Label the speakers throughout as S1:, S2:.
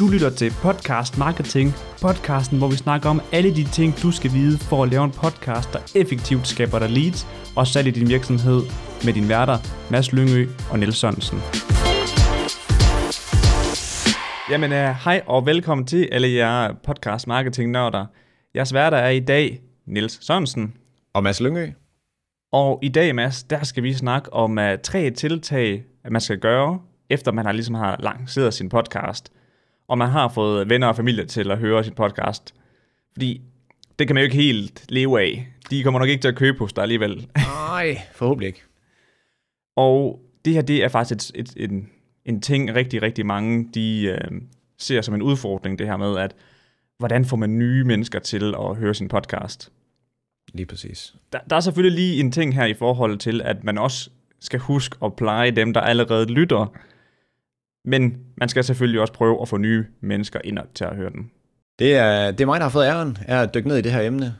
S1: Du lytter til Podcast Marketing, podcasten, hvor vi snakker om alle de ting, du skal vide for at lave en podcast, der effektivt skaber dig leads og salg i din virksomhed med din værter, Mads Lyngø og Niels Sørensen. Jamen, uh, hej og velkommen til alle jer podcast marketing nørder. Jeres værter er i dag Niels Sørensen.
S2: Og Mads Lyngø.
S1: Og i dag, Mads, der skal vi snakke om uh, tre tiltag, man skal gøre, efter man har ligesom har lanceret sin podcast, og man har fået venner og familie til at høre sin podcast. Fordi det kan man jo ikke helt leve af. De kommer nok ikke til at købe hos dig alligevel.
S2: Nej, forhåbentlig ikke.
S1: Og det her, det er faktisk et, et, en, en ting, rigtig, rigtig mange, de øh, ser som en udfordring, det her med, at hvordan får man nye mennesker til at høre sin podcast?
S2: Lige præcis.
S1: Der, der er selvfølgelig lige en ting her i forhold til, at man også skal huske at pleje dem, der allerede lytter. Men man skal selvfølgelig også prøve at få nye mennesker ind til at høre den.
S2: Det er, det er mig, der har fået æren af at dykke ned i det her emne.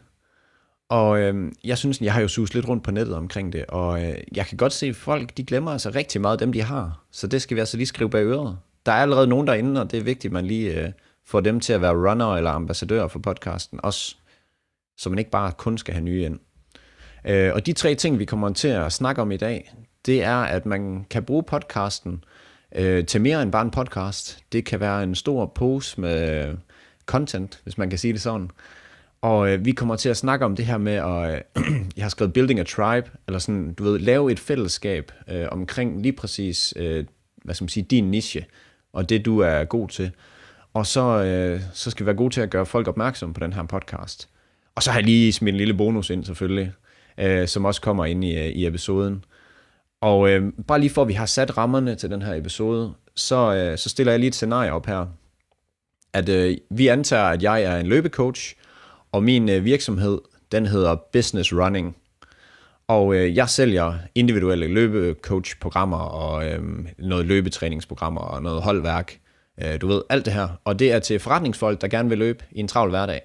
S2: Og øh, jeg synes, jeg har jo suset lidt rundt på nettet omkring det, og øh, jeg kan godt se, at folk de glemmer altså rigtig meget dem, de har. Så det skal vi altså lige skrive bag øret. Der er allerede nogen derinde, og det er vigtigt, at man lige øh, får dem til at være runner eller ambassadør for podcasten også, så man ikke bare kun skal have nye ind. Øh, og de tre ting, vi kommer til at snakke om i dag, det er, at man kan bruge podcasten øh, øh, til mere end bare en podcast. Det kan være en stor pose med content, hvis man kan sige det sådan. Og øh, vi kommer til at snakke om det her med at, øh, jeg har skrevet building a tribe, eller sådan, du ved, lave et fællesskab øh, omkring lige præcis, øh, hvad skal man sige, din niche, og det du er god til. Og så, øh, så skal vi være gode til at gøre folk opmærksom på den her podcast. Og så har jeg lige smidt en lille bonus ind selvfølgelig, øh, som også kommer ind i, øh, i episoden. Og øh, bare lige for at vi har sat rammerne til den her episode, så, øh, så stiller jeg lige et scenarie op her. At øh, vi antager, at jeg er en løbecoach, og min øh, virksomhed, den hedder Business Running. Og øh, jeg sælger individuelle løbecoach-programmer og øh, noget løbetræningsprogrammer og noget holdværk. Øh, du ved, alt det her. Og det er til forretningsfolk, der gerne vil løbe i en travl hverdag.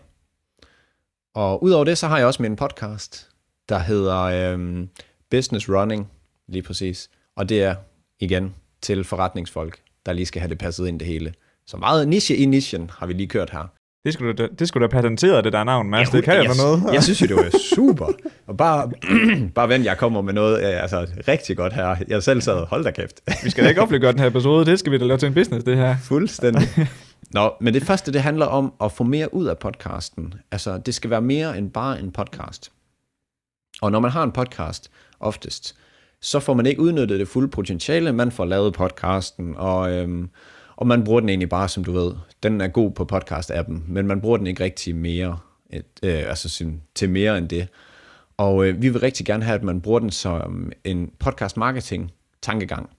S2: Og udover det, så har jeg også min podcast, der hedder øh, Business Running, lige præcis. Og det er igen til forretningsfolk, der lige skal have det passet ind det hele. Så meget niche i nichen har vi lige kørt her.
S1: Det skulle du, det skulle da patenteret, det der navn, Mads. Ja, det kan jeg, jeg noget.
S2: jeg synes jo, det var super. Og bare, bare vent, jeg kommer med noget altså, rigtig godt her. Jeg selv sad, hold da kæft.
S1: vi skal da ikke offentliggøre den her episode, det skal vi da lave til en business, det her.
S2: Fuldstændig. Nå, men det første, det handler om at få mere ud af podcasten. Altså, det skal være mere end bare en podcast. Og når man har en podcast, oftest, så får man ikke udnyttet det fulde potentiale. Man får lavet podcasten, og, øhm, og man bruger den egentlig bare, som du ved, den er god på podcast-appen, men man bruger den ikke rigtig mere, et, øh, altså til mere end det. Og øh, vi vil rigtig gerne have, at man bruger den som en podcast-marketing-tankegang.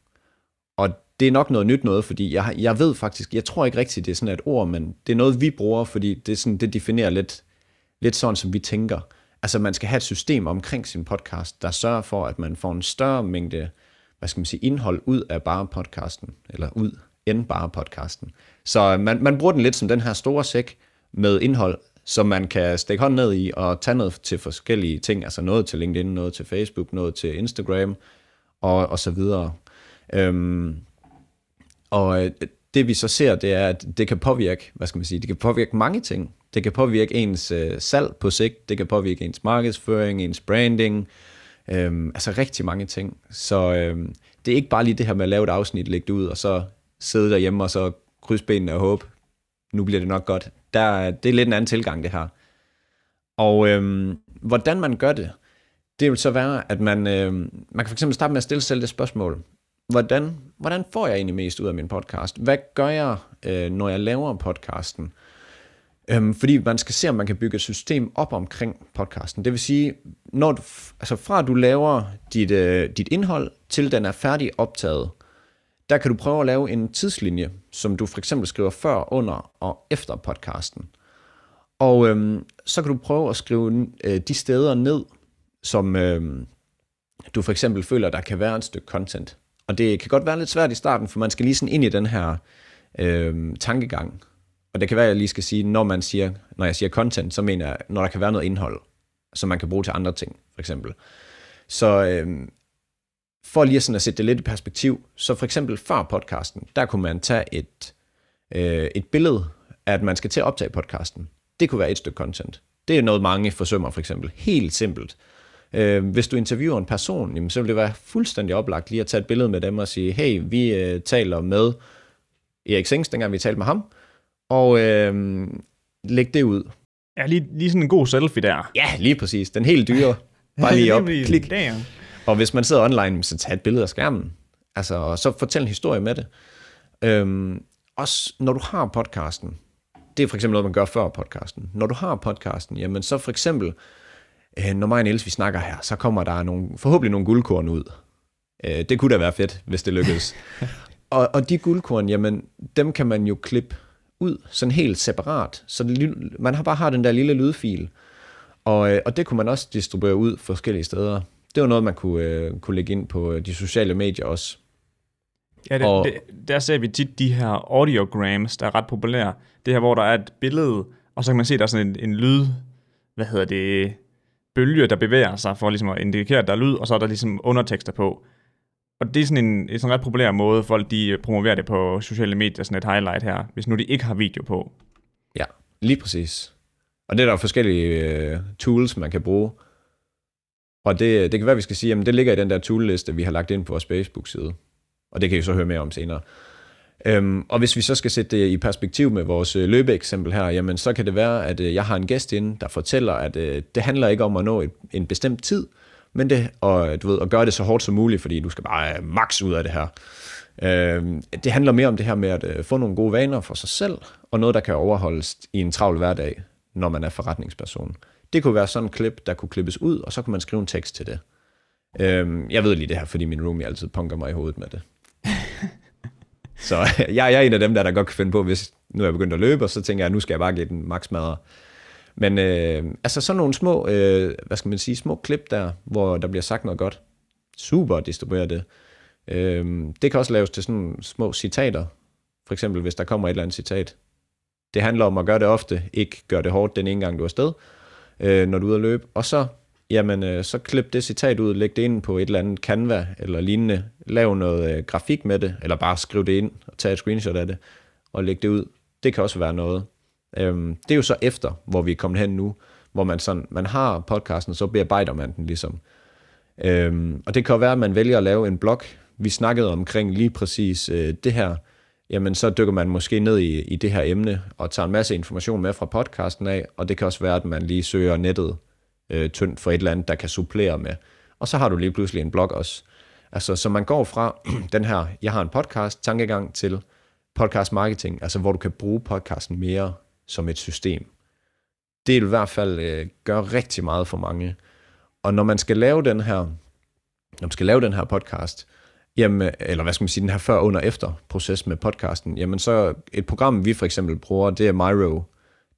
S2: Og det er nok noget nyt noget, fordi jeg, jeg ved faktisk, jeg tror ikke rigtigt, det er sådan et ord, men det er noget, vi bruger, fordi det, er sådan, det definerer lidt, lidt sådan, som vi tænker. Altså man skal have et system omkring sin podcast, der sørger for, at man får en større mængde, hvad skal man sige, indhold ud af bare podcasten, eller ud end bare podcasten. Så man, man bruger den lidt som den her store sæk med indhold, som man kan stikke hånden ned i og tage noget til forskellige ting, altså noget til LinkedIn, noget til Facebook, noget til Instagram og, og så videre. Øhm, og øh, det vi så ser, det er, at det kan påvirke, hvad skal man sige, det kan påvirke mange ting. Det kan påvirke ens øh, salg på sigt, det kan påvirke ens markedsføring, ens branding, øhm, altså rigtig mange ting. Så øhm, det er ikke bare lige det her med at lave et afsnit, lægge det ud, og så sidde derhjemme og så krydse benene og håbe, nu bliver det nok godt. Der, det er lidt en anden tilgang, det her. Og øhm, hvordan man gør det, det vil så være, at man, øhm, man kan fx starte med at stille sig selv det spørgsmål. Hvordan, hvordan får jeg egentlig mest ud af min podcast? Hvad gør jeg, øh, når jeg laver podcasten? Øhm, fordi man skal se, om man kan bygge et system op omkring podcasten. Det vil sige, når du, altså fra du laver dit, øh, dit indhold, til den er færdig optaget, der kan du prøve at lave en tidslinje, som du for eksempel skriver før, under og efter podcasten. Og øhm, så kan du prøve at skrive øh, de steder ned, som øh, du for eksempel føler, der kan være et stykke content. Og det kan godt være lidt svært i starten, for man skal lige sådan ind i den her øh, tankegang. Og det kan være, at jeg lige skal sige, når man siger, når jeg siger content, så mener jeg, når der kan være noget indhold, som man kan bruge til andre ting, for eksempel. Så øh, for lige sådan at sætte det lidt i perspektiv, så for eksempel før podcasten, der kunne man tage et, øh, et billede af, at man skal til at optage podcasten. Det kunne være et stykke content. Det er noget, mange forsømmer for eksempel. Helt simpelt. Øh, hvis du interviewer en person, jamen, så vil det være fuldstændig oplagt lige at tage et billede med dem og sige, hey, vi øh, taler med Erik Sings, dengang vi talte med ham, og øh, læg det ud.
S1: Ja, lige, lige sådan en god selfie der.
S2: Ja, lige præcis. Den helt dyre. Bare lige op, klik. Og hvis man sidder online, så tag et billede af skærmen. Altså, og så fortæl en historie med det. Øhm, også når du har podcasten, det er for eksempel noget, man gør før podcasten. Når du har podcasten, jamen så for eksempel, øh, når mig og Niels, vi snakker her, så kommer der nogle, forhåbentlig nogle guldkorn ud. Øh, det kunne da være fedt, hvis det lykkedes. og, og de guldkorn, jamen, dem kan man jo klippe ud, sådan helt separat. Så det, man har bare har den der lille lydfil. Og, øh, og det kunne man også distribuere ud forskellige steder. Det var noget, man kunne, øh, kunne lægge ind på øh, de sociale medier også.
S1: Ja, det,
S2: og...
S1: det, der ser vi tit de her audiograms, der er ret populære. Det her, hvor der er et billede, og så kan man se, der er sådan en, en lyd, hvad hedder det, bølge, der bevæger sig for ligesom at indikere, at der er lyd, og så er der ligesom undertekster på. Og det er sådan en, en sådan ret populær måde, folk de øh, promoverer det på sociale medier, sådan et highlight her, hvis nu de ikke har video på.
S2: Ja, lige præcis. Og det er der jo forskellige øh, tools, man kan bruge. Og det, øh, det kan være, at vi skal sige, at det ligger i den der toolliste, vi har lagt ind på vores Facebook-side. Og det kan I så høre mere om senere. Øhm, og hvis vi så skal sætte det i perspektiv med vores øh, løbeeksempel her, jamen så kan det være, at øh, jeg har en gæst inde, der fortæller, at øh, det handler ikke om at nå et, en bestemt tid, men det, og, du ved, at gøre det så hårdt som muligt, fordi du skal bare øh, max ud af det her. Øh, det handler mere om det her med at øh, få nogle gode vaner for sig selv, og noget, der kan overholdes i en travl hverdag, når man er forretningsperson. Det kunne være sådan en klip, der kunne klippes ud, og så kunne man skrive en tekst til det. Øh, jeg ved lige det her, fordi min roomie altid punker mig i hovedet med det så jeg, jeg er en af dem, der, der godt kan finde på, hvis nu er jeg begyndt at løbe, og så tænker jeg, at nu skal jeg bare give den maks madre. Men øh, altså sådan nogle små, øh, hvad skal man sige, små klip der, hvor der bliver sagt noget godt. Super at distribuere det. Øh, det kan også laves til sådan nogle små citater. For eksempel, hvis der kommer et eller andet citat. Det handler om at gøre det ofte, ikke gøre det hårdt den ene gang, du er afsted, øh, når du er ude at løbe. Og så, jamen, øh, så klip det citat ud, læg det ind på et eller andet Canva eller lignende. Lav noget øh, grafik med det, eller bare skriv det ind og tag et screenshot af det, og læg det ud. Det kan også være noget. Øhm, det er jo så efter, hvor vi er kommet hen nu, hvor man, sådan, man har podcasten, så bearbejder man den ligesom. Øhm, og det kan jo være, at man vælger at lave en blog. Vi snakkede omkring lige præcis øh, det her. Jamen, så dykker man måske ned i, i det her emne, og tager en masse information med fra podcasten af, og det kan også være, at man lige søger nettet øh, tyndt for et eller andet, der kan supplere med. Og så har du lige pludselig en blog også. Altså, så man går fra den her, jeg har en podcast, tankegang til podcast marketing, altså hvor du kan bruge podcasten mere som et system. Det vil i hvert fald øh, gøre rigtig meget for mange. Og når man skal lave den her, når man skal lave den her podcast, jamen, eller hvad skal man sige, den her før, under, efter proces med podcasten, jamen så et program, vi for eksempel bruger, det er Miro.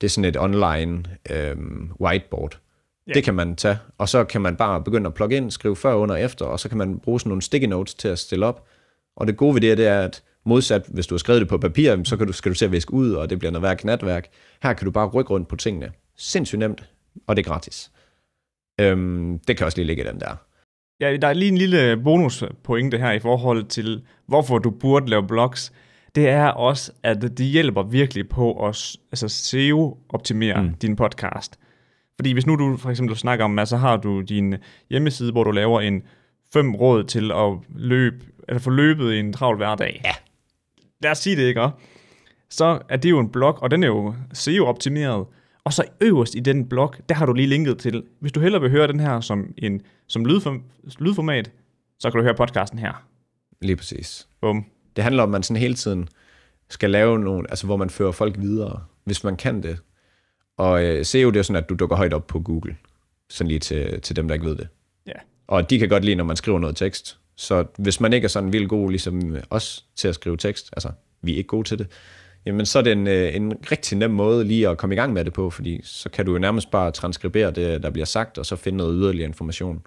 S2: Det er sådan et online øh, whiteboard.
S1: Ja.
S2: Det kan man tage, og så kan man bare begynde at plugge ind, skrive før, under, efter, og så kan man bruge sådan nogle sticky notes til at stille op. Og det gode ved det, det er, at modsat, hvis du har skrevet det på papir, så kan du, skal du til at viske ud, og det bliver noget værk natværk. Her kan du bare rykke rundt på tingene. Sindssygt nemt, og det er gratis. Øhm, det kan også lige ligge i den der.
S1: Ja, der er lige en lille bonuspointe her i forhold til, hvorfor du burde lave blogs. Det er også, at det hjælper virkelig på at altså SEO-optimere mm. din podcast. Fordi hvis nu du for eksempel snakker om, at så har du din hjemmeside, hvor du laver en fem råd til at løbe, eller få løbet i en travl hverdag.
S2: Ja.
S1: Lad os sige det, ikke? Så er det jo en blog, og den er jo SEO-optimeret. Og så øverst i den blog, der har du lige linket til, hvis du hellere vil høre den her som, en, som lydform, lydformat, så kan du høre podcasten her.
S2: Lige præcis.
S1: Bum.
S2: Det handler om, at man sådan hele tiden skal lave nogle, altså hvor man fører folk videre, hvis man kan det. Og øh, SEO, det er sådan, at du dukker højt op på Google. Sådan lige til, til dem, der ikke ved det.
S1: Ja.
S2: Og de kan godt lide, når man skriver noget tekst. Så hvis man ikke er sådan vildt god, ligesom os, til at skrive tekst, altså vi er ikke gode til det, jamen så er det en, øh, en rigtig nem måde lige at komme i gang med det på, fordi så kan du jo nærmest bare transkribere det, der bliver sagt, og så finde noget yderligere information.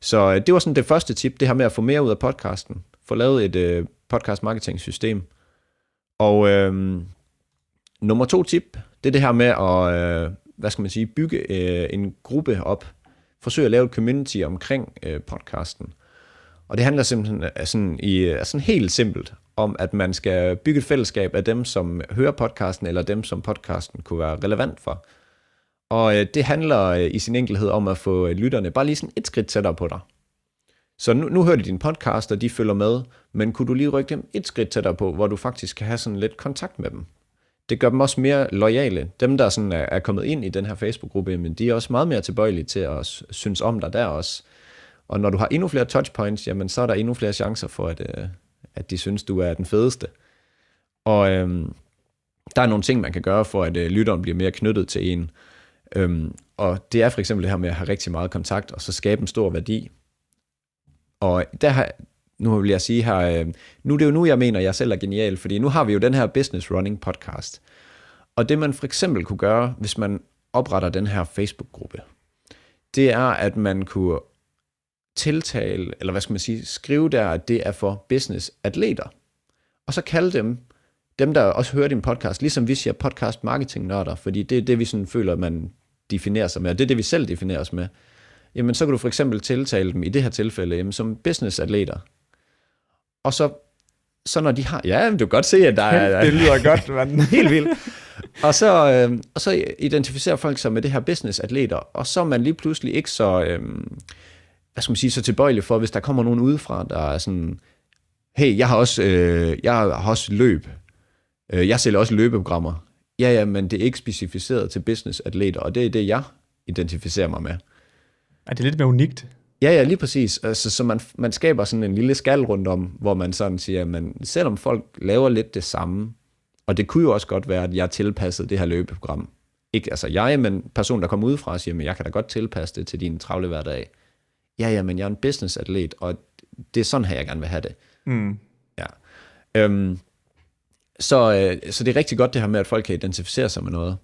S2: Så øh, det var sådan det første tip, det her med at få mere ud af podcasten. Få lavet et øh, podcast marketing system. Og øh, nummer to tip, det er det her med at, øh, hvad skal man sige, bygge øh, en gruppe op. Forsøge at lave et community omkring øh, podcasten. Og det handler simpelthen sådan, i, sådan helt simpelt om, at man skal bygge et fællesskab af dem, som hører podcasten, eller dem, som podcasten kunne være relevant for. Og øh, det handler øh, i sin enkelhed om at få øh, lytterne bare lige sådan et skridt tættere på dig. Så nu, nu hører de din podcast, og de følger med, men kunne du lige rykke dem et skridt tættere på, hvor du faktisk kan have sådan lidt kontakt med dem? Det gør dem også mere lojale. Dem, der sådan er, er kommet ind i den her Facebook-gruppe, men de er også meget mere tilbøjelige til at synes om dig der også. Og når du har endnu flere touchpoints, jamen så er der endnu flere chancer for, at, øh, at de synes, du er den fedeste. Og øhm, der er nogle ting, man kan gøre for, at øh, lytteren bliver mere knyttet til en. Øhm, og det er for eksempel det her med at have rigtig meget kontakt, og så skabe en stor værdi. Og der har, nu vil jeg sige her, øh, nu er det jo nu, jeg mener, jeg selv er genial, fordi nu har vi jo den her Business Running podcast. Og det man for eksempel kunne gøre, hvis man opretter den her Facebook-gruppe, det er, at man kunne tiltale, eller hvad skal man sige, skrive der, at det er for business atleter. Og så kalde dem, dem der også hører din podcast, ligesom vi siger podcast marketing nørder, fordi det er det, vi sådan føler, man definerer sig med, og det er det, vi selv definerer os med. Jamen, så kan du for eksempel tiltale dem i det her tilfælde, jamen, som business atleter. Og så, så når de har, ja, du kan godt se, at der er...
S1: det lyder godt, mand.
S2: helt vildt. Og så, øh, og så identificerer folk sig med det her business atleter, og så er man lige pludselig ikke så... Øh, hvad skal man sige, så tilbøjelig for, hvis der kommer nogen udefra, der er sådan, hey, jeg har også, øh, jeg har også løb. Øh, jeg sælger også løbeprogrammer. Ja, ja, men det er ikke specificeret til business-atleter, og det er det, jeg identificerer mig med.
S1: Er det lidt mere unikt?
S2: Ja, ja, lige præcis. Altså, så man, man skaber sådan en lille skal rundt om, hvor man sådan siger, men selvom folk laver lidt det samme, og det kunne jo også godt være, at jeg tilpassede det her løbeprogram. Ikke altså jeg, men person, der kommer udefra siger, men jeg kan da godt tilpasse det til din travle hverdag ja, ja, men jeg er en business-atlet, og det er sådan her, jeg gerne vil have det.
S1: Mm.
S2: Ja. Øhm, så, øh, så det er rigtig godt det her med, at folk kan identificere sig med noget.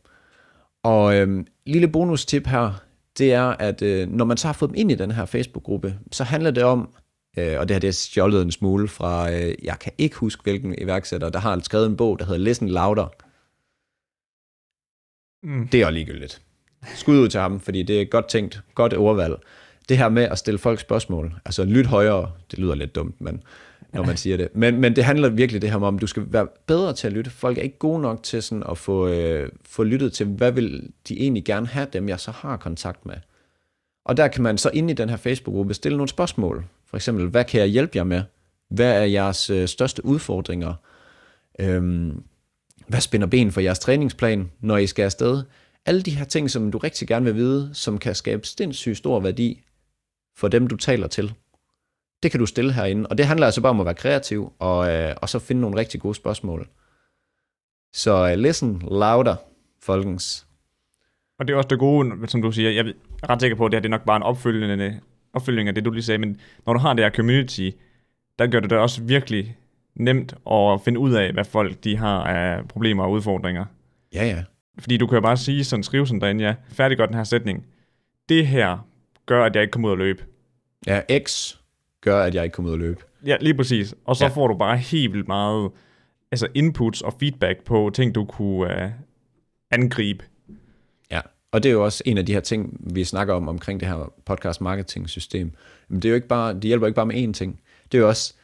S2: Og øhm, lille bonus-tip her, det er, at øh, når man så har fået dem ind i den her Facebook-gruppe, så handler det om, øh, og det her det er stjålet en smule fra, øh, jeg kan ikke huske, hvilken iværksætter, der har skrevet en bog, der hedder Listen Louder. Mm. Det er også ligegyldigt. Skud ud til ham, fordi det er godt tænkt, godt ordvalg det her med at stille folk spørgsmål, altså lyt højere, det lyder lidt dumt, men når man siger det. Men, men det handler virkelig det her om, at du skal være bedre til at lytte. Folk er ikke gode nok til sådan at få, øh, få lyttet til, hvad vil de egentlig gerne have, dem jeg så har kontakt med. Og der kan man så ind i den her Facebook-gruppe stille nogle spørgsmål. For eksempel, hvad kan jeg hjælpe jer med? Hvad er jeres øh, største udfordringer? Øhm, hvad spænder ben for jeres træningsplan, når I skal afsted? Alle de her ting, som du rigtig gerne vil vide, som kan skabe sindssygt stor værdi for dem, du taler til. Det kan du stille herinde, og det handler altså bare om at være kreativ, og, øh, og så finde nogle rigtig gode spørgsmål. Så uh, listen louder, folkens.
S1: Og det er også det gode, som du siger, jeg er ret sikker på, at det her det er nok bare en opfølgende, opfølgning af det, du lige sagde, men når du har det her community, der gør det det også virkelig nemt at finde ud af, hvad folk de har af problemer og udfordringer.
S2: Ja, ja.
S1: Fordi du kan jo bare sige sådan, skrive sådan derinde, ja, færdiggør den her sætning. Det her gør, at jeg ikke kommer ud at løbe.
S2: Ja, X gør, at jeg ikke kommer ud at løbe.
S1: Ja, lige præcis. Og så ja. får du bare helt vildt meget altså inputs og feedback på ting, du kunne uh, angribe.
S2: Ja, og det er jo også en af de her ting, vi snakker om omkring det her podcast marketing system. Men det er jo ikke bare, det hjælper ikke bare med én ting. Det er jo også,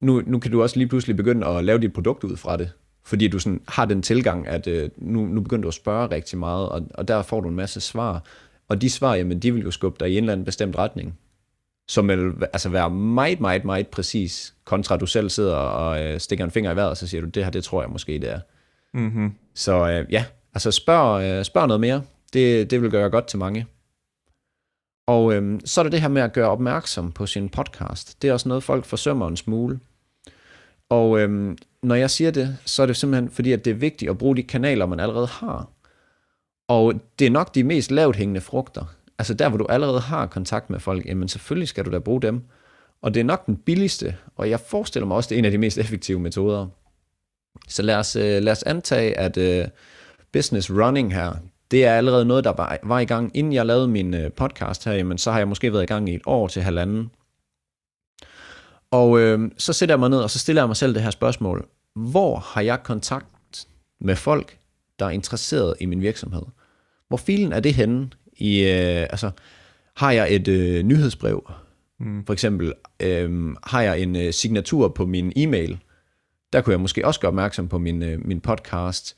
S2: nu, nu kan du også lige pludselig begynde at lave dit produkt ud fra det. Fordi du sådan har den tilgang, at uh, nu, nu begynder du at spørge rigtig meget, og, og der får du en masse svar. Og de svar, jamen, de vil jo skubbe dig i en eller anden bestemt retning, som vil altså være meget, meget, meget præcis, kontra du selv sidder og øh, stikker en finger i vejret, og så siger du, det her, det tror jeg måske, det er.
S1: Mm-hmm.
S2: Så øh, ja, altså spørg, øh, spørg noget mere. Det, det vil gøre godt til mange. Og øh, så er der det her med at gøre opmærksom på sin podcast. Det er også noget, folk forsømmer en smule. Og øh, når jeg siger det, så er det simpelthen fordi, at det er vigtigt at bruge de kanaler, man allerede har. Og det er nok de mest lavt hængende frugter. Altså der, hvor du allerede har kontakt med folk, jamen selvfølgelig skal du da bruge dem. Og det er nok den billigste, og jeg forestiller mig også, det er en af de mest effektive metoder. Så lad os, øh, lad os antage, at uh, business running her, det er allerede noget, der var, var i gang. Inden jeg lavede min uh, podcast her, jamen, så har jeg måske været i gang i et år til halvanden. Og uh, så sætter jeg mig ned, og så stiller jeg mig selv det her spørgsmål. Hvor har jeg kontakt med folk, der er interesseret i min virksomhed? Hvor filen er det henne? I, øh, altså, har jeg et øh, nyhedsbrev, mm. for eksempel, øh, har jeg en øh, signatur på min e-mail, Der kunne jeg måske også gøre opmærksom på min, øh, min podcast.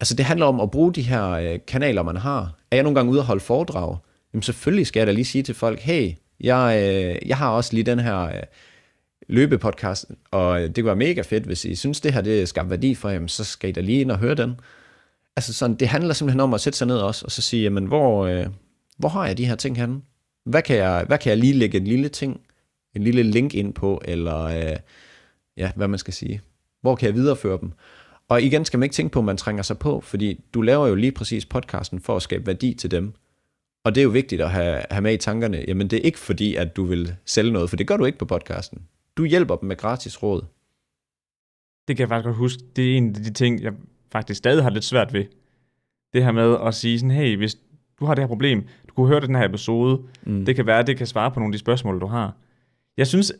S2: Altså det handler om at bruge de her øh, kanaler, man har. Er jeg nogle gange ude og holde foredrag? Jamen selvfølgelig skal jeg da lige sige til folk, hey, jeg, øh, jeg har også lige den her øh, løbepodcast, og det kunne være mega fedt, hvis I synes, det her det skabt værdi for jer, så skal I da lige ind og høre den. Altså sådan, det handler simpelthen om at sætte sig ned også, og så sige, jamen hvor, øh, hvor har jeg de her ting henne? Hvad kan, jeg, hvad kan jeg lige lægge en lille ting, en lille link ind på, eller øh, ja, hvad man skal sige. Hvor kan jeg videreføre dem? Og igen skal man ikke tænke på, at man trænger sig på, fordi du laver jo lige præcis podcasten for at skabe værdi til dem. Og det er jo vigtigt at have, have med i tankerne. Jamen det er ikke fordi, at du vil sælge noget, for det gør du ikke på podcasten. Du hjælper dem med gratis råd.
S1: Det kan jeg faktisk godt huske. Det er en af de ting, jeg faktisk stadig har lidt svært ved. Det her med at sige sådan, hey, hvis du har det her problem, du kunne høre den her episode, mm. det kan være, at det kan svare på nogle af de spørgsmål, du har. Jeg synes,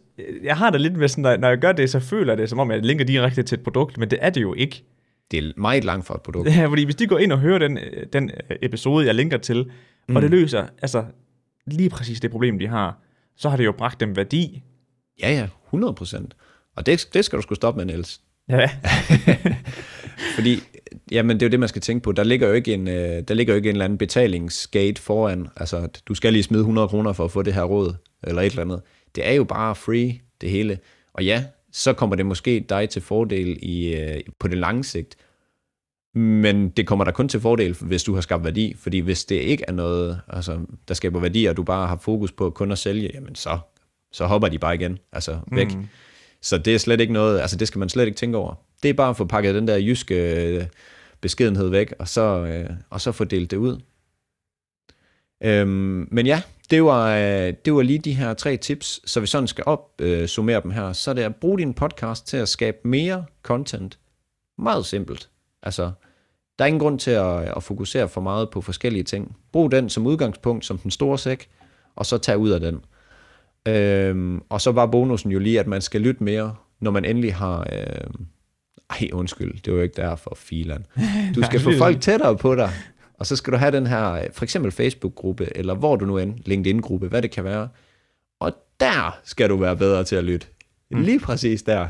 S1: jeg har det lidt med sådan, når jeg gør det, så føler jeg det, som om jeg linker direkte til et produkt, men det er det jo ikke.
S2: Det er meget langt fra et produkt.
S1: Ja, fordi hvis de går ind og hører den, den episode, jeg linker til, mm. og det løser altså lige præcis det problem, de har, så har det jo bragt dem værdi.
S2: Ja, ja, 100 procent. Og det, det skal du skulle stoppe med, Niels.
S1: Ja.
S2: Fordi, jamen det er jo det, man skal tænke på. Der ligger jo ikke en, øh, der ligger jo ikke en eller anden betalingsgate foran. Altså, du skal lige smide 100 kroner for at få det her råd, eller et eller andet. Det er jo bare free, det hele. Og ja, så kommer det måske dig til fordel i, øh, på det lange sigt. Men det kommer der kun til fordel, hvis du har skabt værdi. Fordi hvis det ikke er noget, altså, der skaber værdi, og du bare har fokus på kun at sælge, jamen så, så hopper de bare igen, altså væk. Mm. Så det er slet ikke noget, altså det skal man slet ikke tænke over. Det er bare at få pakket den der jyske øh, beskedenhed væk, og så, øh, og så få delt det ud. Øhm, men ja, det var, øh, det var lige de her tre tips, så vi sådan skal opsummere øh, dem her. Så er det at bruge din podcast til at skabe mere content. Meget simpelt. Altså, der er ingen grund til at, at fokusere for meget på forskellige ting. Brug den som udgangspunkt, som den store sæk, og så tag ud af den. Øhm, og så var bonusen jo lige, at man skal lytte mere, når man endelig har... Øh, ej, undskyld, det var jo ikke derfor, filan. Du skal få folk tættere på dig, og så skal du have den her, for eksempel Facebook-gruppe, eller hvor du nu end, LinkedIn-gruppe, hvad det kan være. Og der skal du være bedre til at lytte. Mm. Lige præcis der.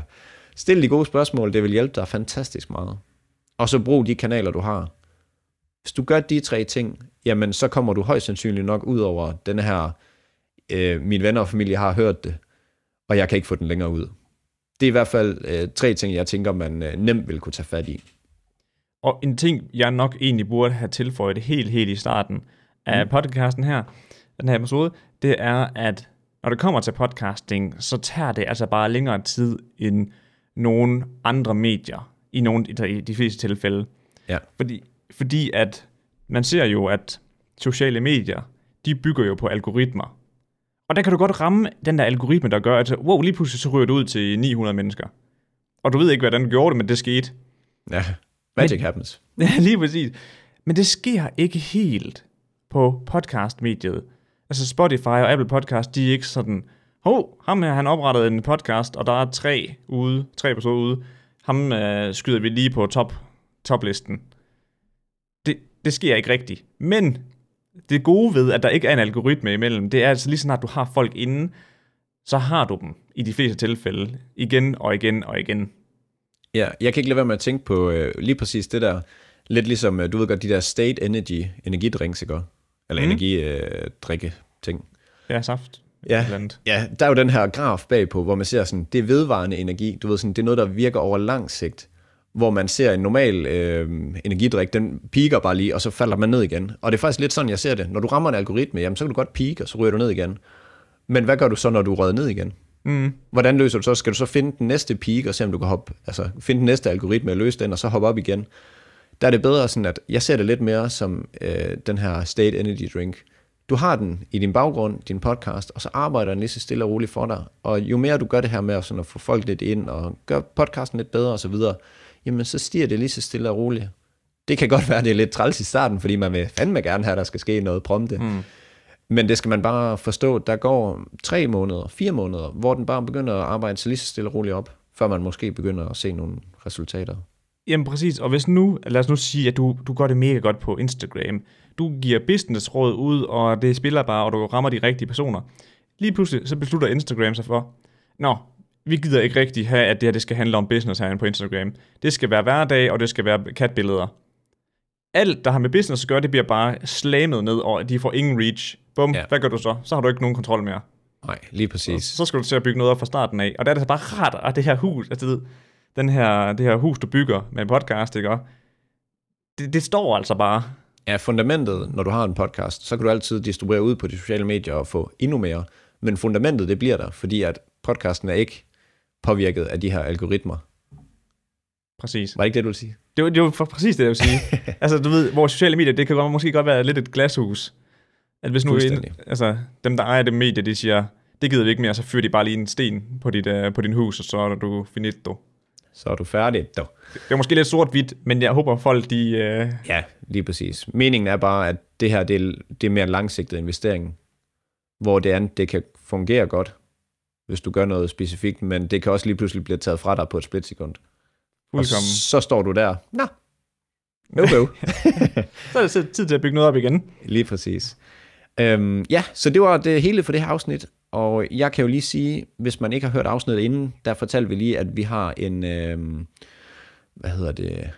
S2: Stil de gode spørgsmål, det vil hjælpe dig fantastisk meget. Og så brug de kanaler, du har. Hvis du gør de tre ting, jamen så kommer du højst sandsynligt nok ud over den her, øh, mine venner og familie har hørt det, og jeg kan ikke få den længere ud. Det er i hvert fald øh, tre ting, jeg tænker, man øh, nemt vil kunne tage fat i.
S1: Og en ting, jeg nok egentlig burde have tilføjet helt, helt i starten af mm. podcasten her, den her episode, det er, at når det kommer til podcasting, så tager det altså bare længere tid end nogle andre medier, i, nogle, i de fleste tilfælde.
S2: Ja.
S1: Fordi, fordi at man ser jo, at sociale medier, de bygger jo på algoritmer. Og der kan du godt ramme den der algoritme, der gør, at wow, lige pludselig så ryger du ud til 900 mennesker. Og du ved ikke, hvordan du gjorde det, men det skete.
S2: Ja, magic men, happens.
S1: Ja, lige præcis. Men det sker ikke helt på podcastmediet. Altså Spotify og Apple Podcast, de er ikke sådan, hov, ham her, han oprettede en podcast, og der er tre ude, tre episoder ude. Ham øh, skyder vi lige på top, toplisten. Det, det sker ikke rigtigt. Men det gode ved, at der ikke er en algoritme imellem, det er altså lige snart du har folk inde, så har du dem i de fleste tilfælde igen og igen og igen.
S2: Ja, jeg kan ikke lade være med at tænke på øh, lige præcis det der, lidt ligesom, øh, du ved godt, de der state energy energidrinks, ikke? Eller mm. energidrikke øh, ting.
S1: Ja, saft.
S2: Ja, ja, der er jo den her graf bagpå, hvor man ser sådan, det er vedvarende energi, du ved sådan, det er noget, der virker over lang sigt hvor man ser en normal øh, energidrik, den piker bare lige, og så falder man ned igen. Og det er faktisk lidt sådan, jeg ser det. Når du rammer en algoritme, jamen, så kan du godt pike, og så ryger du ned igen. Men hvad gør du så, når du rører ned igen? Mm. Hvordan løser du så? Skal du så finde den næste peak, og se om du kan hoppe, altså finde den næste algoritme og løse den, og så hoppe op igen? Der er det bedre sådan, at jeg ser det lidt mere som øh, den her State Energy Drink. Du har den i din baggrund, din podcast, og så arbejder den lige så stille og roligt for dig. Og jo mere du gør det her med sådan at få folk lidt ind, og gør podcasten lidt bedre osv., jamen så stiger det lige så stille og roligt. Det kan godt være, det er lidt træls i starten, fordi man vil fandme gerne have, at der skal ske noget prompte. Mm. Men det skal man bare forstå, der går tre måneder, fire måneder, hvor den bare begynder at arbejde sig lige så stille og roligt op, før man måske begynder at se nogle resultater.
S1: Jamen præcis, og hvis nu, lad os nu sige, at du, du gør det mega godt på Instagram, du giver businessråd ud, og det spiller bare, og du rammer de rigtige personer. Lige pludselig, så beslutter Instagram sig for, nå, vi gider ikke rigtig have, at det her det skal handle om business herinde på Instagram. Det skal være hverdag, og det skal være katbilleder. Alt, der har med business at gøre, det bliver bare slammet ned, og de får ingen reach. Bum,
S2: Ja.
S1: hvad gør du så? Så har du ikke nogen kontrol mere.
S2: Nej, lige præcis.
S1: Så skal du til at bygge noget op fra starten af. Og der er det så bare rart, at det her hus, altså det, den her, det her hus, du bygger med en podcast, ikke? Det, det står altså bare.
S2: Ja, fundamentet, når du har en podcast, så kan du altid distribuere ud på de sociale medier og få endnu mere. Men fundamentet, det bliver der, fordi at podcasten er ikke påvirket af de her algoritmer.
S1: Præcis.
S2: Var det ikke det, du ville sige?
S1: Det var, det var for præcis det, jeg vil sige. altså, du ved, vores sociale medier, det kan godt, måske godt være lidt et glashus. At hvis nu en, altså, dem, der ejer det medie, de siger, det gider vi ikke mere, så fyrer de bare lige en sten på, dit, uh, på din hus, og så er du finito.
S2: Så er du færdig. Dog.
S1: Det er måske lidt sort-hvidt, men jeg håber, folk de... Uh,
S2: Ja, lige præcis. Meningen er bare, at det her det er, det er mere en langsigtet investering, hvor det andet det kan fungere godt, hvis du gør noget specifikt, men det kan også lige pludselig blive taget fra dig på et splitsekund. Og
S1: fuldkommen.
S2: så står du der. Nå, no go.
S1: Så er det tid- til at bygge noget op igen.
S2: Lige præcis. Øhm, ja, så det var det hele for det her afsnit, og jeg kan jo lige sige, hvis man ikke har hørt afsnittet inden, der fortalte vi lige, at vi har en, øhm, hvad hedder det,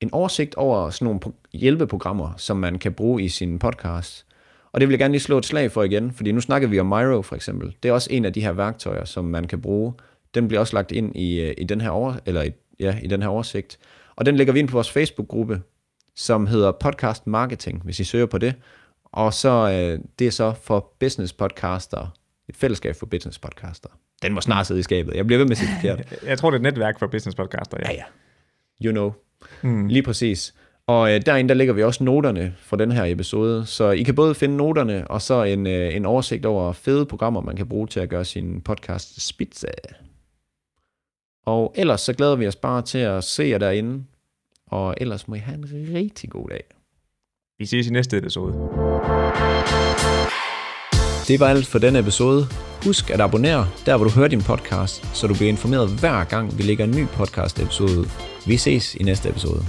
S2: en oversigt over sådan nogle pro- hjælpeprogrammer, som man kan bruge i sin podcast. Og det vil jeg gerne lige slå et slag for igen, fordi nu snakker vi om Miro for eksempel. Det er også en af de her værktøjer, som man kan bruge. Den bliver også lagt ind i, øh, i den her over, eller i, ja, i den her oversigt. Og den lægger vi ind på vores Facebook-gruppe, som hedder Podcast Marketing, hvis I søger på det. Og så øh, det er så for business podcaster, et fællesskab for business podcaster. Den må snart sidde i skabet. Jeg bliver ved med at sige det forkert.
S1: Jeg tror, det er et netværk for business podcaster. Ja.
S2: Ja, ja. You know.
S1: Mm.
S2: Lige præcis. Og øh, derinde, der lægger vi også noterne for den her episode. Så I kan både finde noterne, og så en, øh, en oversigt over fede programmer, man kan bruge til at gøre sin podcast spidse. Og ellers så glæder vi os bare til at se jer derinde. Og ellers må I have en rigtig god dag.
S1: Vi ses i næste episode.
S2: Det var alt for denne episode. Husk at abonnere der, hvor du hører din podcast, så du bliver informeret hver gang, vi lægger en ny podcast episode ud. Vi ses i næste episode.